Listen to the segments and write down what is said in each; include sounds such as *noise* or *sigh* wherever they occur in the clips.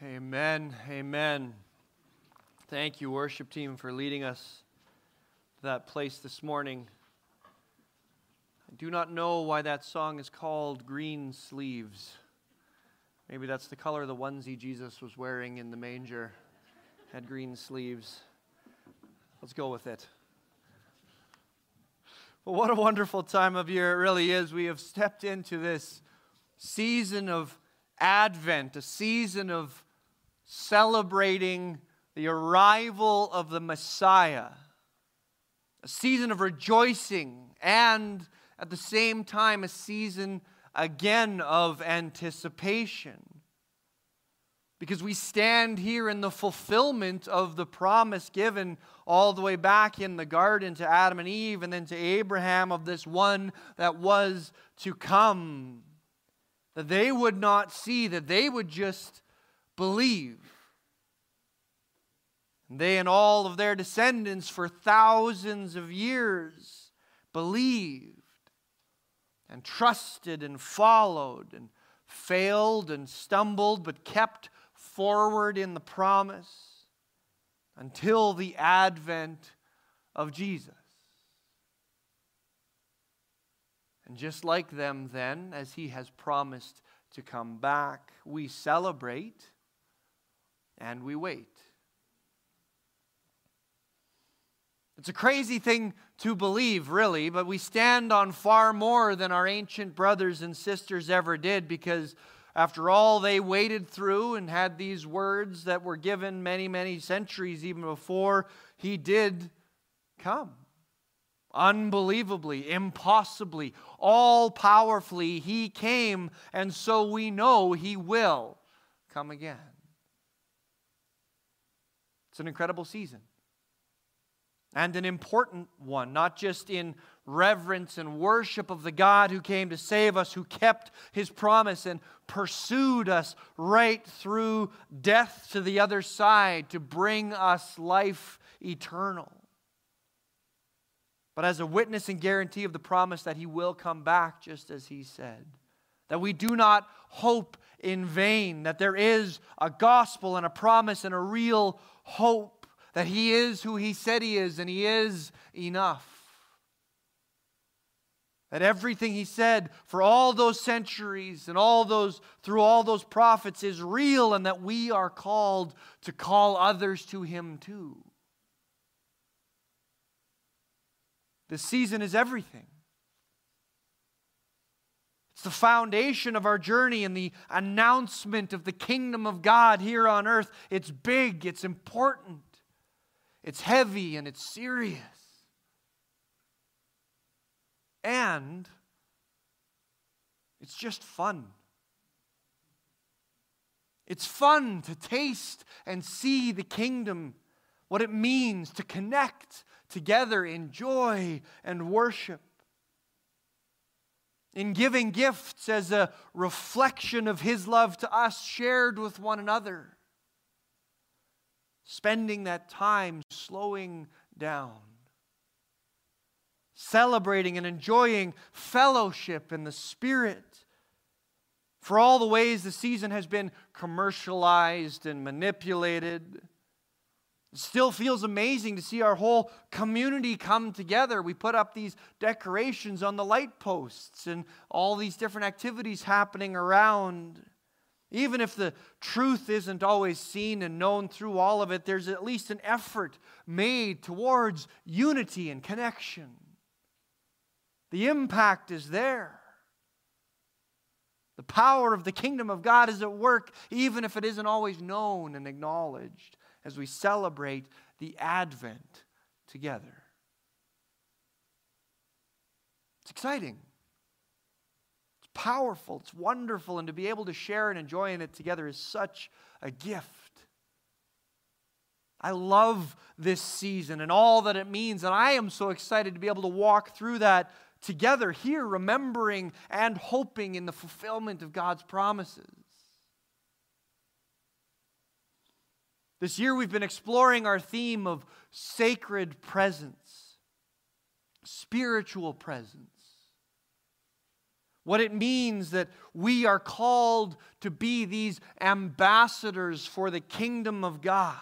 Amen. Amen. Thank you, worship team, for leading us to that place this morning. I do not know why that song is called Greensleeves. Maybe that's the color of the onesie Jesus was wearing in the manger, had green sleeves. Let's go with it. What a wonderful time of year it really is. We have stepped into this season of Advent, a season of celebrating the arrival of the Messiah, a season of rejoicing, and at the same time, a season again of anticipation. Because we stand here in the fulfillment of the promise given all the way back in the garden to Adam and Eve and then to Abraham of this one that was to come that they would not see, that they would just believe. And they and all of their descendants for thousands of years believed and trusted and followed and failed and stumbled, but kept forward in the promise until the advent of Jesus. And just like them, then, as he has promised to come back, we celebrate and we wait. It's a crazy thing to believe, really, but we stand on far more than our ancient brothers and sisters ever did because, after all, they waited through and had these words that were given many, many centuries even before he did come unbelievably, impossibly, all powerfully, He came, and so we know He will come again. It's an incredible season and an important one, not just in reverence and worship of the God who came to save us, who kept his promise and pursued us right through death to the other side to bring us life eternal but as a witness and guarantee of the promise that he will come back just as he said. That we do not hope in vain, that there is a gospel and a promise and a real hope, that he is who he said he is and he is enough. That everything he said for all those centuries and all those through all those prophets is real and that we are called to call others to him too. This season is everything. It's the foundation of our journey and the announcement of the kingdom of God here on earth. It's big, it's important, it's heavy, and it's serious. And it's just fun. It's fun to taste and see the kingdom, what it means to connect together in joy and worship. In giving gifts as a reflection of His love to us, shared with one another. Spending that time slowing down. Celebrating and enjoying fellowship in the Spirit. For all the ways the season has been commercialized and manipulated it still feels amazing to see our whole community come together. We put up these decorations on the light posts and all these different activities happening around. Even if the truth isn't always seen and known through all of it, there's at least an effort made towards unity and connection. The impact is there. The power of the kingdom of God is at work, even if it isn't always known and acknowledged as we celebrate the Advent together. It's exciting. It's powerful. It's wonderful. And to be able to share and enjoy in it together is such a gift. I love this season and all that it means. And I am so excited to be able to walk through that together here, remembering and hoping in the fulfillment of God's promises. This year we've been exploring our theme of sacred presence, spiritual presence. what it means that we are called to be these ambassadors for the kingdom of God,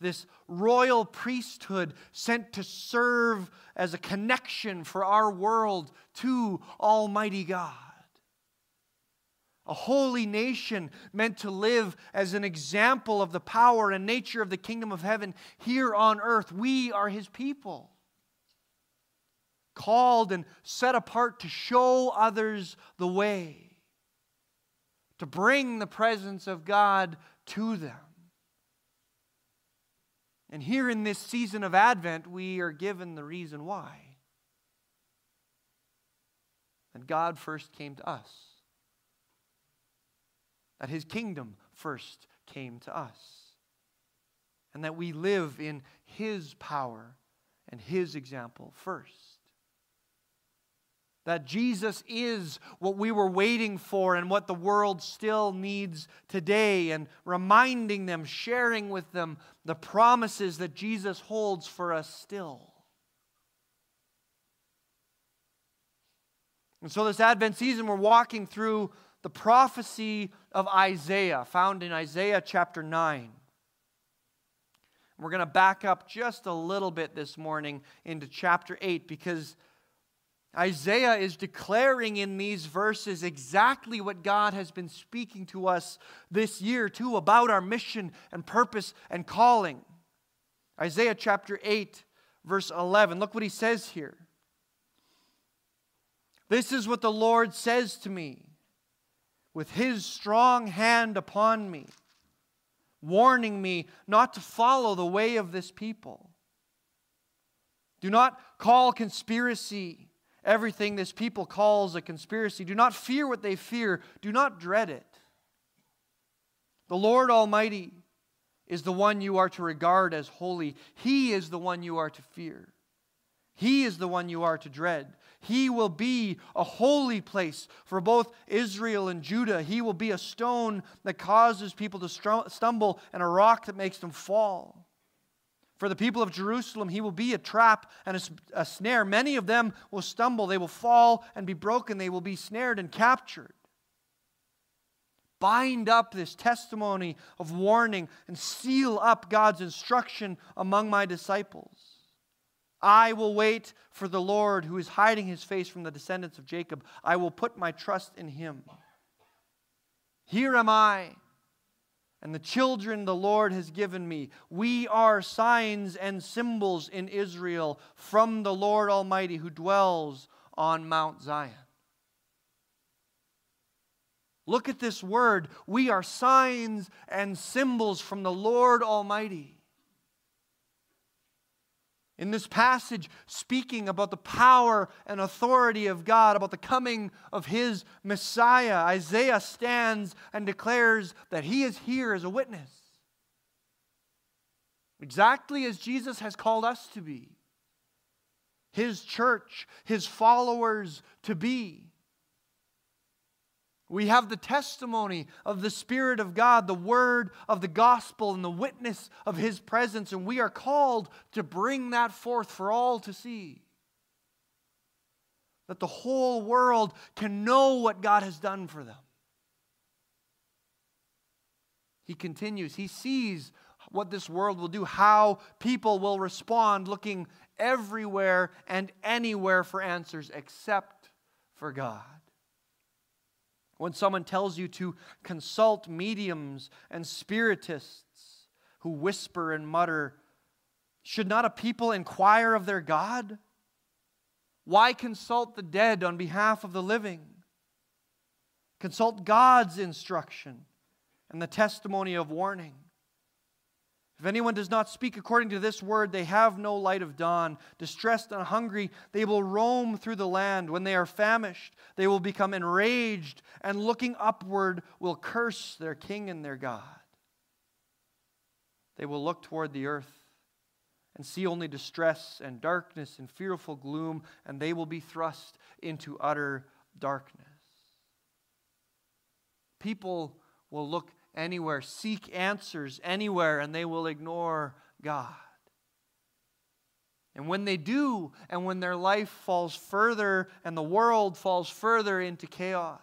this royal priesthood sent to serve as a connection for our world to Almighty God. A holy nation meant to live as an example of the power and nature of the kingdom of heaven here on earth. We are his people called and set apart to show others the way, to bring the presence of God to them. And here in this season of Advent, we are given the reason why. That God first came to us, that His kingdom first came to us, and that we live in His power and His example first that Jesus is what we were waiting for and what the world still needs today, and reminding them, sharing with them the promises that Jesus holds for us still. And so, this Advent season, we're walking through the prophecy of Isaiah, found in Isaiah chapter 9. We're going to back up just a little bit this morning into chapter 8 because Isaiah is declaring in these verses exactly what God has been speaking to us this year, too, about our mission and purpose and calling. Isaiah chapter 8, verse 11. Look what he says here. This is what the Lord says to me with his strong hand upon me, warning me not to follow the way of this people. Do not call conspiracy everything this people calls a conspiracy. Do not fear what they fear, do not dread it. The Lord Almighty is the one you are to regard as holy, He is the one you are to fear. He is the one you are to dread. He will be a holy place for both Israel and Judah. He will be a stone that causes people to stumble and a rock that makes them fall. For the people of Jerusalem, he will be a trap and a, a, snare. Many of them will stumble, they will fall and be broken, they will be snared and captured. Bind up this testimony of warning and seal up God's instruction among my disciples. I will wait for the Lord who is hiding his face from the descendants of Jacob. I will put my trust in him. Here am I and the children the Lord has given me. We are signs and symbols in Israel from the Lord Almighty who dwells on Mount Zion. Look at this word. We are signs and symbols from the Lord Almighty in this passage speaking about the power and authority of God, about the coming of his Messiah. Isaiah stands and declares that he is here as a witness. Exactly as Jesus has called us to be, his church, his followers to be. We have the testimony of the Spirit of God, the word of the gospel, and the witness of His presence, and we are called to bring that forth for all to see. That the whole world can know what God has done for them. He continues, He sees what this world will do, how people will respond, looking everywhere and anywhere for answers except for God. When someone tells you to consult mediums and spiritists who whisper and mutter, should not a people inquire of their God? Why consult the dead on behalf of the living? Consult God's instruction and the testimony of warning. If anyone does not speak according to this word, they have no light of dawn. Distressed and hungry, they will roam through the land. When they are famished, they will become enraged, and looking upward, will curse their king and their God. They will look toward the earth and see only distress and darkness and fearful gloom, and they will be thrust into utter darkness. People will look anywhere, seek answers anywhere, and they will ignore God. And when they do, and when their life falls further and the world falls further into chaos,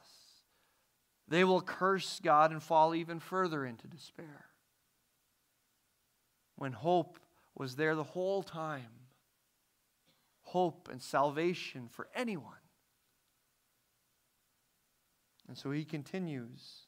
they will curse God and fall even further into despair. When hope was there the whole time hope and salvation for anyone. And so he continues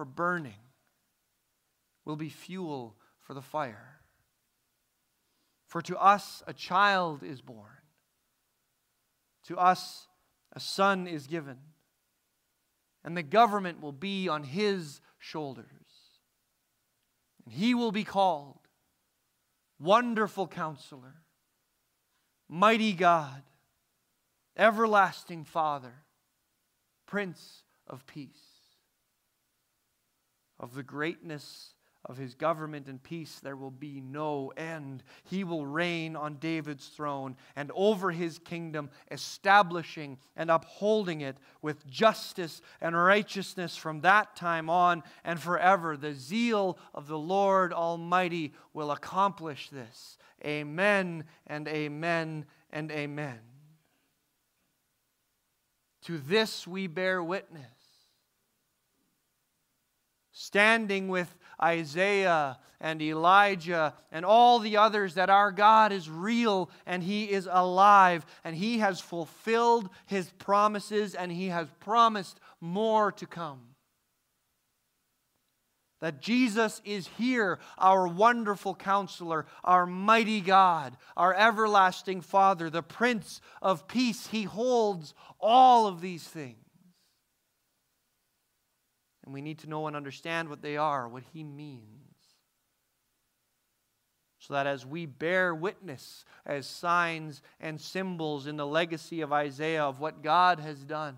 for burning, will be fuel for the fire. For to us a child is born, to us a son is given, and the government will be on his shoulders. And he will be called Wonderful Counselor, Mighty God Everlasting Father, Prince of Peace. Of the greatness of his government and peace there will be no end. He will reign on David's throne and over his kingdom, establishing and upholding it with justice and righteousness from that time on and forever. The zeal of the Lord Almighty will accomplish this. Amen and amen and amen. To this we bear witness. Standing with Isaiah and Elijah and all the others, that our God is real and He is alive and He has fulfilled His promises and He has promised more to come that Jesus is here, our wonderful counselor, our mighty God, our everlasting Father, the Prince of Peace. He holds all of these things. And we need to know and understand what they are, what He means. So that as we bear witness as signs and symbols in the legacy of Isaiah of what God has done,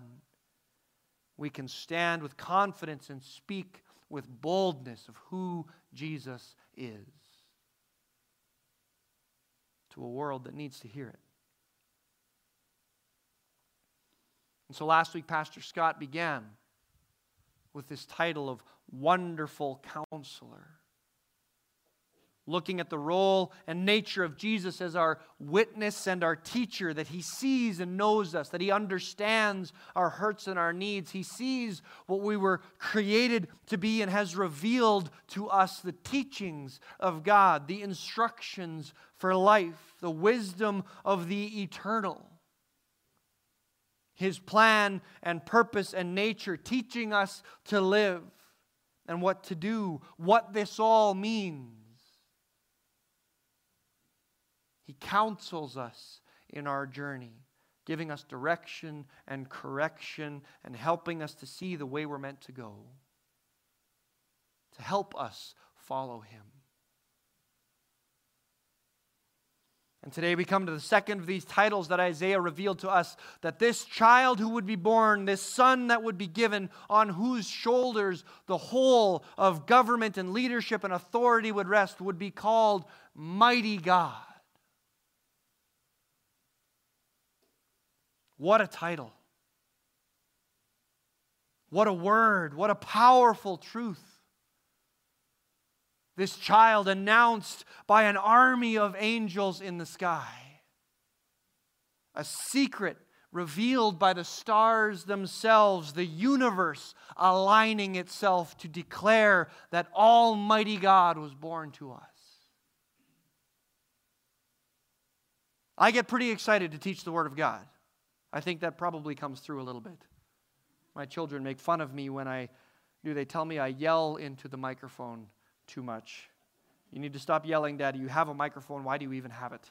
we can stand with confidence and speak with boldness of who Jesus is to a world that needs to hear it. And so last week, Pastor Scott began with this title of Wonderful Counselor looking at the role and nature of Jesus as our witness and our teacher, that he sees and knows us, that he understands our hurts and our needs. He sees what we were created to be and has revealed to us the teachings of God, the instructions for life, the wisdom of the eternal. His plan and purpose and nature, teaching us to live and what to do, what this all means. He counsels us in our journey, giving us direction and correction and helping us to see the way we're meant to go, to help us follow Him. And today we come to the second of these titles that Isaiah revealed to us that this child who would be born, this son that would be given, on whose shoulders the whole of government and leadership and authority would rest, would be called Mighty God. What a title. What a word. What a powerful truth. This child announced by an army of angels in the sky. A secret revealed by the stars themselves, the universe aligning itself to declare that Almighty God was born to us. I get pretty excited to teach the Word of God. I think that probably comes through a little bit. My children make fun of me when I do. They tell me I yell into the microphone too much. You need to stop yelling, Daddy. You have a microphone. Why do you even have it?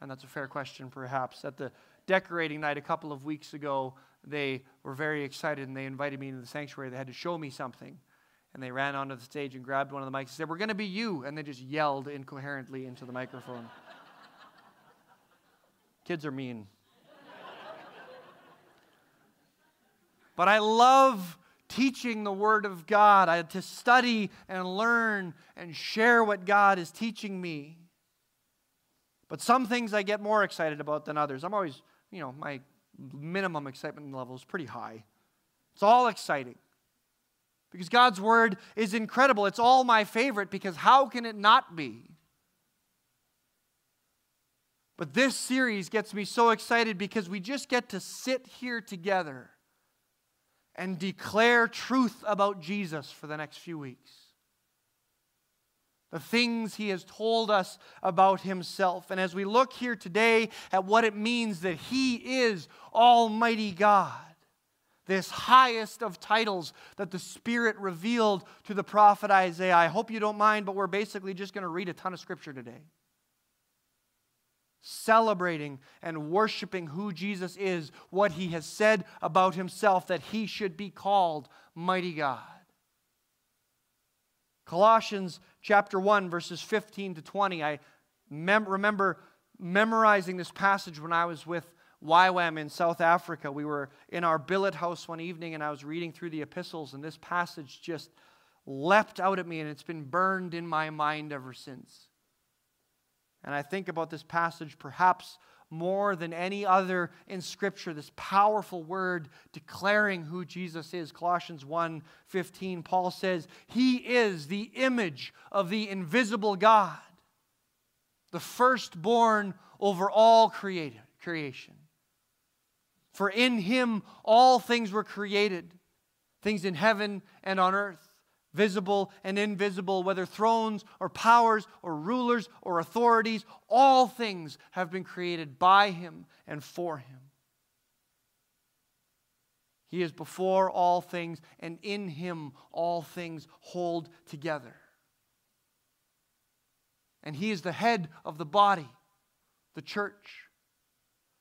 And that's a fair question, perhaps. At the decorating night a couple of weeks ago, they were very excited and they invited me into the sanctuary. They had to show me something. And they ran onto the stage and grabbed one of the mics and said, We're going to be you. And they just yelled incoherently into the microphone. *laughs* Kids are mean. but I love teaching the Word of God, I, had to study and learn and share what God is teaching me. But some things I get more excited about than others. I'm always, you know, my minimum excitement level is pretty high. It's all exciting. Because God's Word is incredible. It's all my favorite because how can it not be? But this series gets me so excited because we just get to sit here together and declare truth about Jesus for the next few weeks. The things he has told us about himself. And as we look here today at what it means that he is Almighty God, this highest of titles that the Spirit revealed to the prophet Isaiah. I hope you don't mind, but we're basically just going to read a ton of scripture today. Celebrating and worshiping who Jesus is, what he has said about himself, that he should be called Mighty God. Colossians chapter 1, verses 15 to 20. I mem- remember memorizing this passage when I was with YWAM in South Africa. We were in our billet house one evening and I was reading through the epistles, and this passage just leapt out at me and it's been burned in my mind ever since. And I think about this passage perhaps more than any other in scripture this powerful word declaring who Jesus is. Colossians 1:15 Paul says he is the image of the invisible God the firstborn over all created creation. For in him all things were created, things in heaven and on earth, visible and invisible, whether thrones or powers or rulers or authorities, all things have been created by him and for him. He is before all things, and in him all things hold together. And he is the head of the body, the church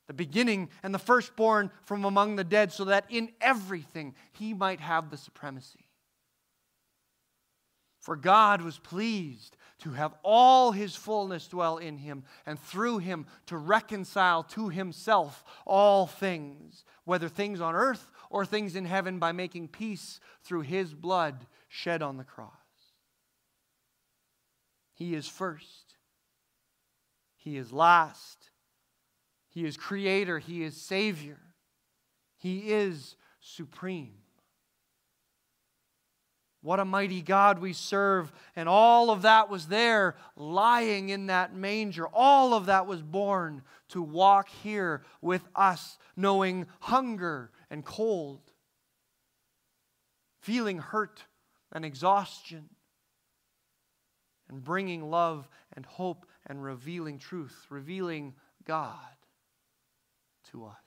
the beginning and the firstborn from among the dead, so that in everything he might have the supremacy. For God was pleased to have all his fullness dwell in him, and through him to reconcile to himself all things, whether things on earth or things in heaven, by making peace through his blood shed on the cross. He is first, he is last, he is creator, He is Savior, He is supreme. What a mighty God we serve. And all of that was there lying in that manger. All of that was born to walk here with us, knowing hunger and cold, feeling hurt and exhaustion, and bringing love and hope and revealing truth, revealing God to us.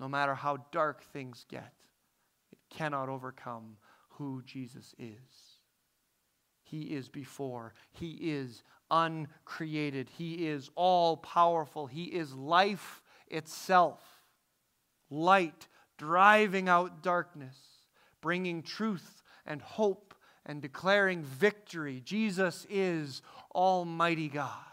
No matter how dark things get, it cannot overcome who Jesus is. He is before, He is uncreated, He is all powerful, He is life itself. Light driving out darkness, bringing truth and hope and declaring victory. Jesus is Almighty God.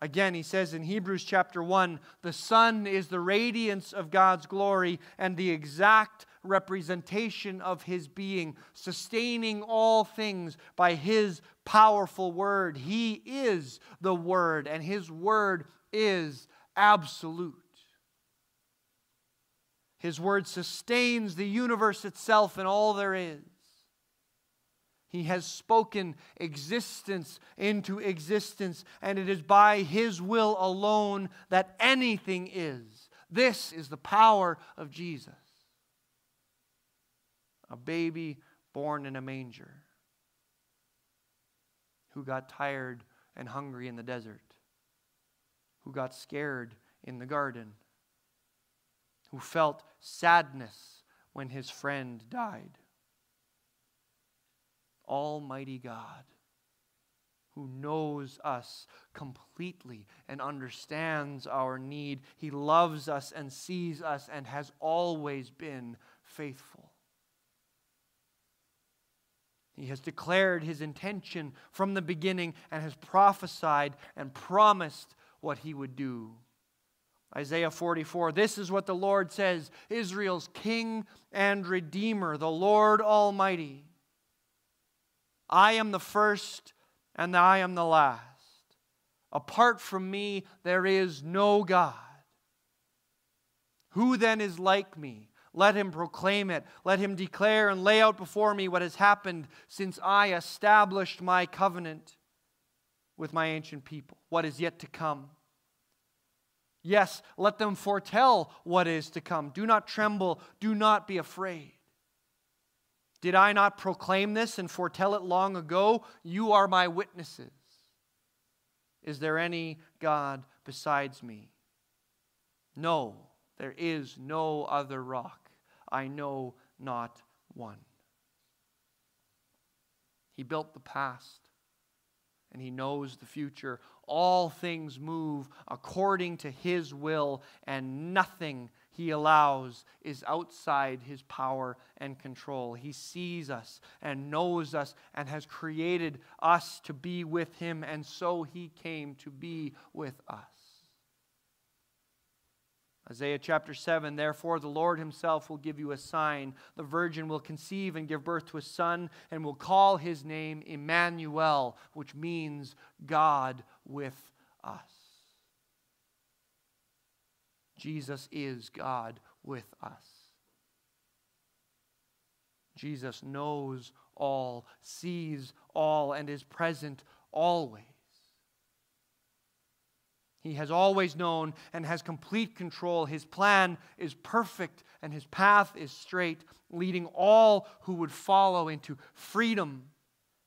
Again, he says in Hebrews chapter 1 the Son is the radiance of God's glory and the exact representation of his being, sustaining all things by his powerful word. He is the Word, and his word is absolute. His word sustains the universe itself and all there is. He has spoken existence into existence, and it is by His will alone that anything is. This is the power of Jesus. A baby born in a manger who got tired and hungry in the desert, who got scared in the garden who felt sadness when his friend died. Almighty God, who knows us completely and understands our need. He loves us and sees us and has always been faithful. He has declared his intention from the beginning and has prophesied and promised what he would do. Isaiah 44 This is what the Lord says Israel's King and Redeemer, the Lord Almighty. I am the first and I am the last. Apart from me, there is no God. Who then is like me? Let him proclaim it. Let him declare and lay out before me what has happened since I established my covenant with my ancient people, what is yet to come. Yes, let them foretell what is to come. Do not tremble. Do not be afraid. Did I not proclaim this and foretell it long ago? You are my witnesses. Is there any God besides me? No, there is no other rock. I know not one. He built the past and he knows the future all things move according to his will, and nothing he allows is outside his power and control. He sees us and knows us and has created us to be with him, and so he came to be with us. Isaiah chapter 7 Therefore, the Lord himself will give you a sign. The virgin will conceive and give birth to a son, and will call his name Emmanuel, which means God with us. Jesus is God with us. Jesus knows all, sees all, and is present always. He has always known and has complete control. His plan is perfect and his path is straight, leading all who would follow into freedom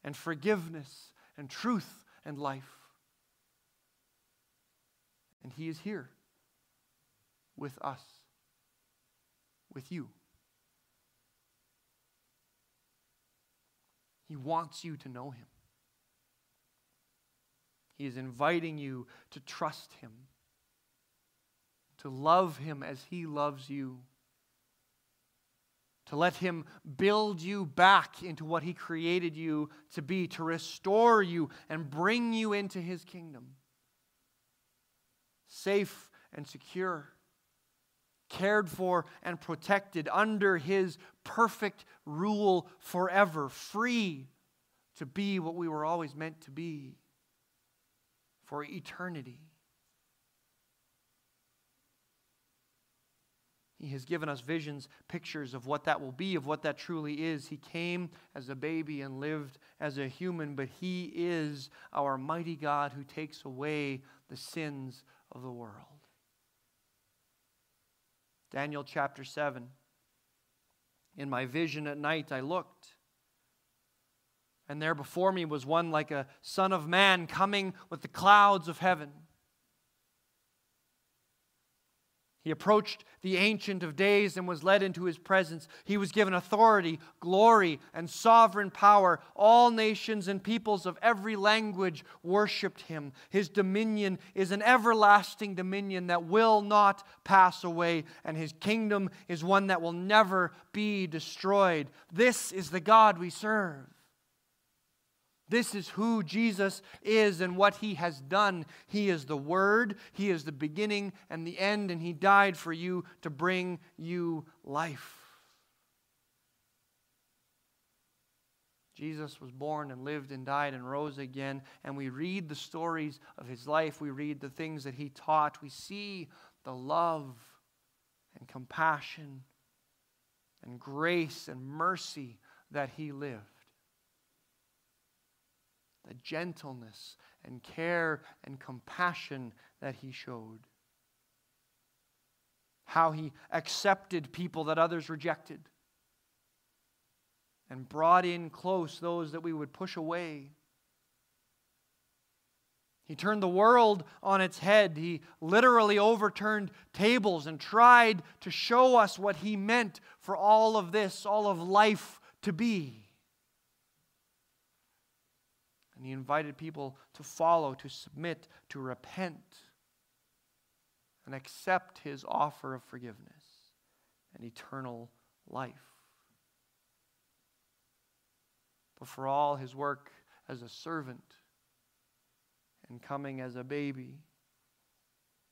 and forgiveness and truth and life. And he is here with us, with you. He wants you to know him. He is inviting you to trust Him, to love Him as He loves you, to let Him build you back into what He created you to be, to restore you and bring you into His kingdom. Safe and secure, cared for and protected under His perfect rule forever, free to be what we were always meant to be for eternity. He has given us visions, pictures of what that will be, of what that truly is. He came as a baby and lived as a human, but He is our mighty God who takes away the sins of the world. Daniel chapter 7. In my vision at night, I looked and there before me was one like a son of man coming with the clouds of heaven. He approached the Ancient of Days and was led into his presence. He was given authority, glory, and sovereign power. All nations and peoples of every language worshiped him. His dominion is an everlasting dominion that will not pass away, and his kingdom is one that will never be destroyed. This is the God we serve. This is who Jesus is and what he has done. He is the Word, He is the beginning and the end, and He died for you to bring you life. Jesus was born and lived and died and rose again, and we read the stories of his life, we read the things that he taught, we see the love and compassion and grace and mercy that he lived, the gentleness and care and compassion that he showed, how he accepted people that others rejected and brought in close those that we would push away. He turned the world on its head. He literally overturned tables and tried to show us what he meant for all of this, all of life to be. And he invited people to follow, to submit, to repent, and accept his offer of forgiveness and eternal life. but for all his work as a servant and coming as a baby.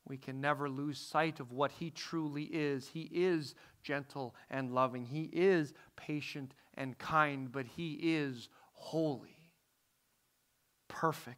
We can never lose sight of what he truly is. He is gentle and loving, he is patient and kind, but he is holy, perfect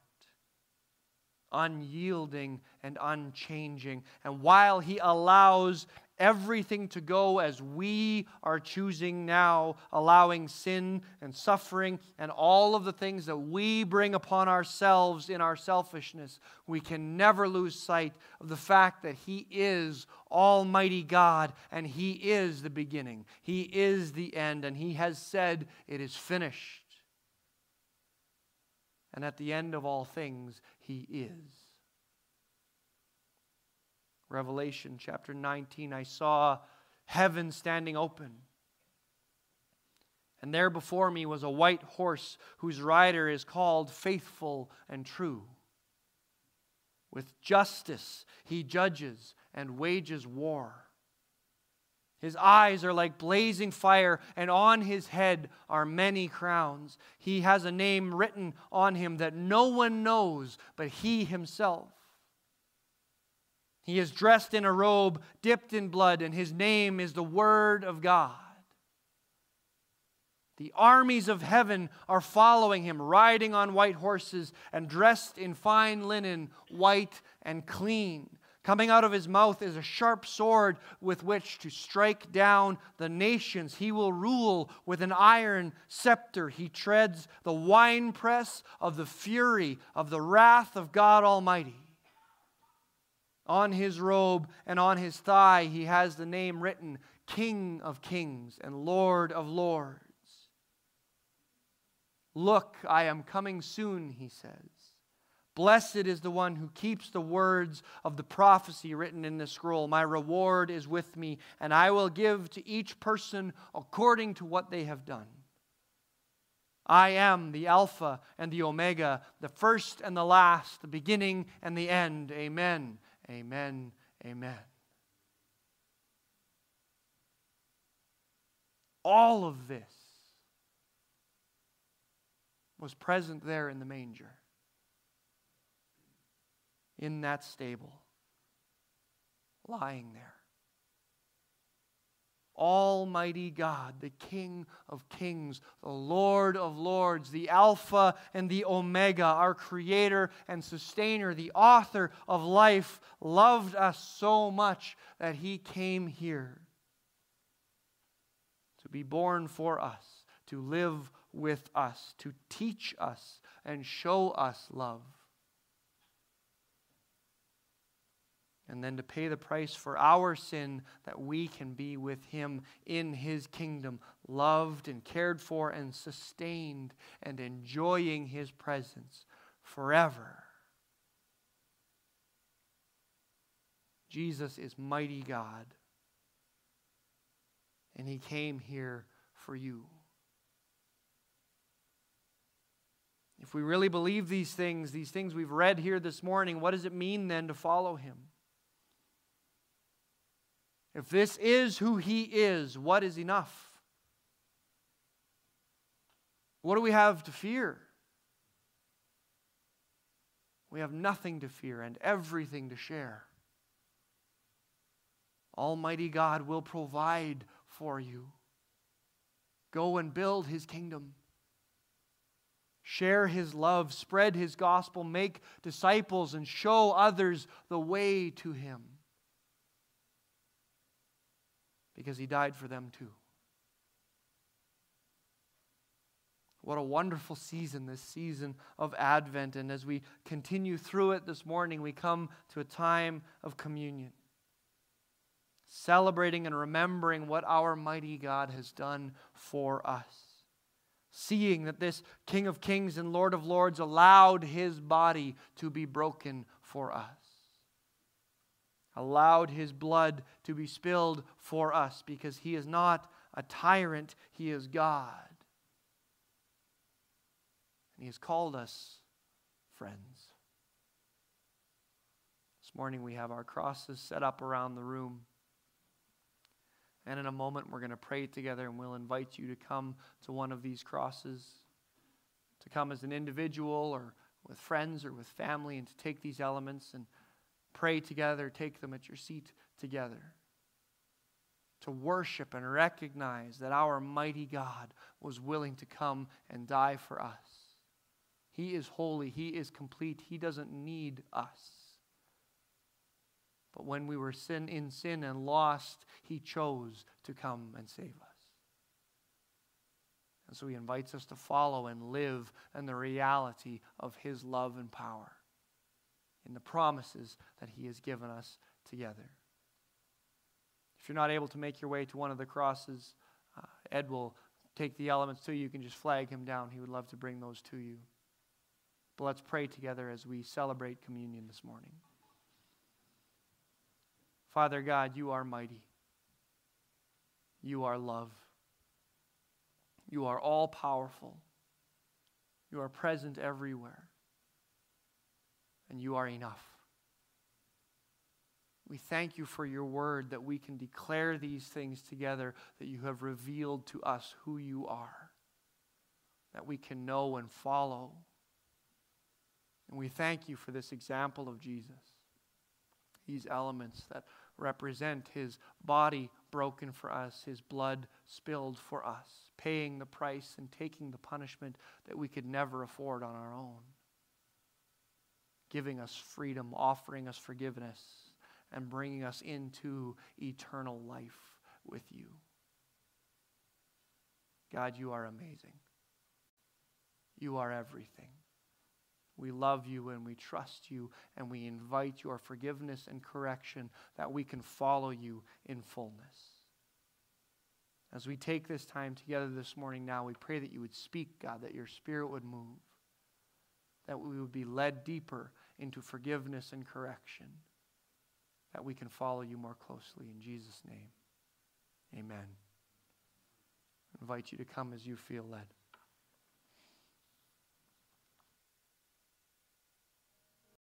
unyielding and unchanging. And while He allows everything to go as we are choosing now, allowing sin and suffering and all of the things that we bring upon ourselves in our selfishness, we can never lose sight of the fact that He is Almighty God and He is the beginning, He is the end, and He has said, It is finished. And at the end of all things, He is. Revelation chapter 19, I saw heaven standing open. And there before me was a white horse whose rider is called Faithful and True. With justice he judges and wages war. His eyes are like blazing fire, and on his head are many crowns. He has a name written on him that no one knows but he himself. He is dressed in a robe dipped in blood, and his name is the Word of God. The armies of heaven are following him, riding on white horses and dressed in fine linen, white and clean. Coming out of his mouth is a sharp sword with which to strike down the nations. He will rule with an iron scepter. He treads the winepress of the fury of the wrath of God Almighty. On his robe and on his thigh, he has the name written King of Kings and Lord of Lords. Look, I am coming soon, he says. Blessed is the one who keeps the words of the prophecy written in this scroll. My reward is with me, and I will give to each person according to what they have done. I am the Alpha and the Omega, the first and the last, the beginning and the end. Amen. Amen. Amen. All of this was present there in the manger in that stable, lying there. Almighty God, the King of kings, the Lord of lords, the Alpha and the Omega, our Creator and Sustainer, the author of life, loved us so much that He came here to be born for us, to live with us, to teach us and show us love. And then to pay the price for our sin that we can be with Him in His kingdom, loved and cared for and sustained and enjoying His presence forever. Jesus is mighty God, and He came here for you. If we really believe these things, these things we've read here this morning, what does it mean then to follow Him? If this is who he is, what is enough? What do we have to fear? We have nothing to fear and everything to share. Almighty God will provide for you. Go and build his kingdom. share his love, spread his gospel, make disciples, and show others the way to him. Because he died for them too. What a wonderful season, this season of Advent. And as we continue through it this morning, we come to a time of communion, celebrating and remembering what our mighty God has done for us. Seeing that this King of Kings and Lord of Lords allowed his body to be broken for us, allowed his blood to be spilled for us, because he is not a tyrant, he is God. And He has called us friends. This morning we have our crosses set up around the room. And in a moment, we're going to pray together, and we'll invite you to come to one of these crosses, to come as an individual or with friends or with family, and to take these elements and pray together, take them at your seat together. To worship and recognize that our mighty God was willing to come and die for us. He is holy. He is complete. He doesn't need us. But when we were sin in sin and lost, he chose to come and save us. And so he invites us to follow and live in the reality of his love and power, in the promises that he has given us together. If you're not able to make your way to one of the crosses, uh, Ed will take the elements to you. You can just flag him down. He would love to bring those to you. But let's pray together as we celebrate communion this morning. Father God, you are mighty. You are love. You are all powerful. You are present everywhere. And you are enough. We thank you for your word that we can declare these things together, that you have revealed to us who you are, that we can know and follow. And we thank you for this example of Jesus. These elements that represent his body broken for us, his blood spilled for us, paying the price and taking the punishment that we could never afford on our own, giving us freedom, offering us forgiveness, and bringing us into eternal life with you. God, you are amazing. You are everything. We love you and we trust you and we invite your forgiveness and correction that we can follow you in fullness. As we take this time together this morning now, we pray that you would speak, God, that your spirit would move, that we would be led deeper into forgiveness and correction, that we can follow you more closely. In Jesus' name, amen. I invite you to come as you feel led.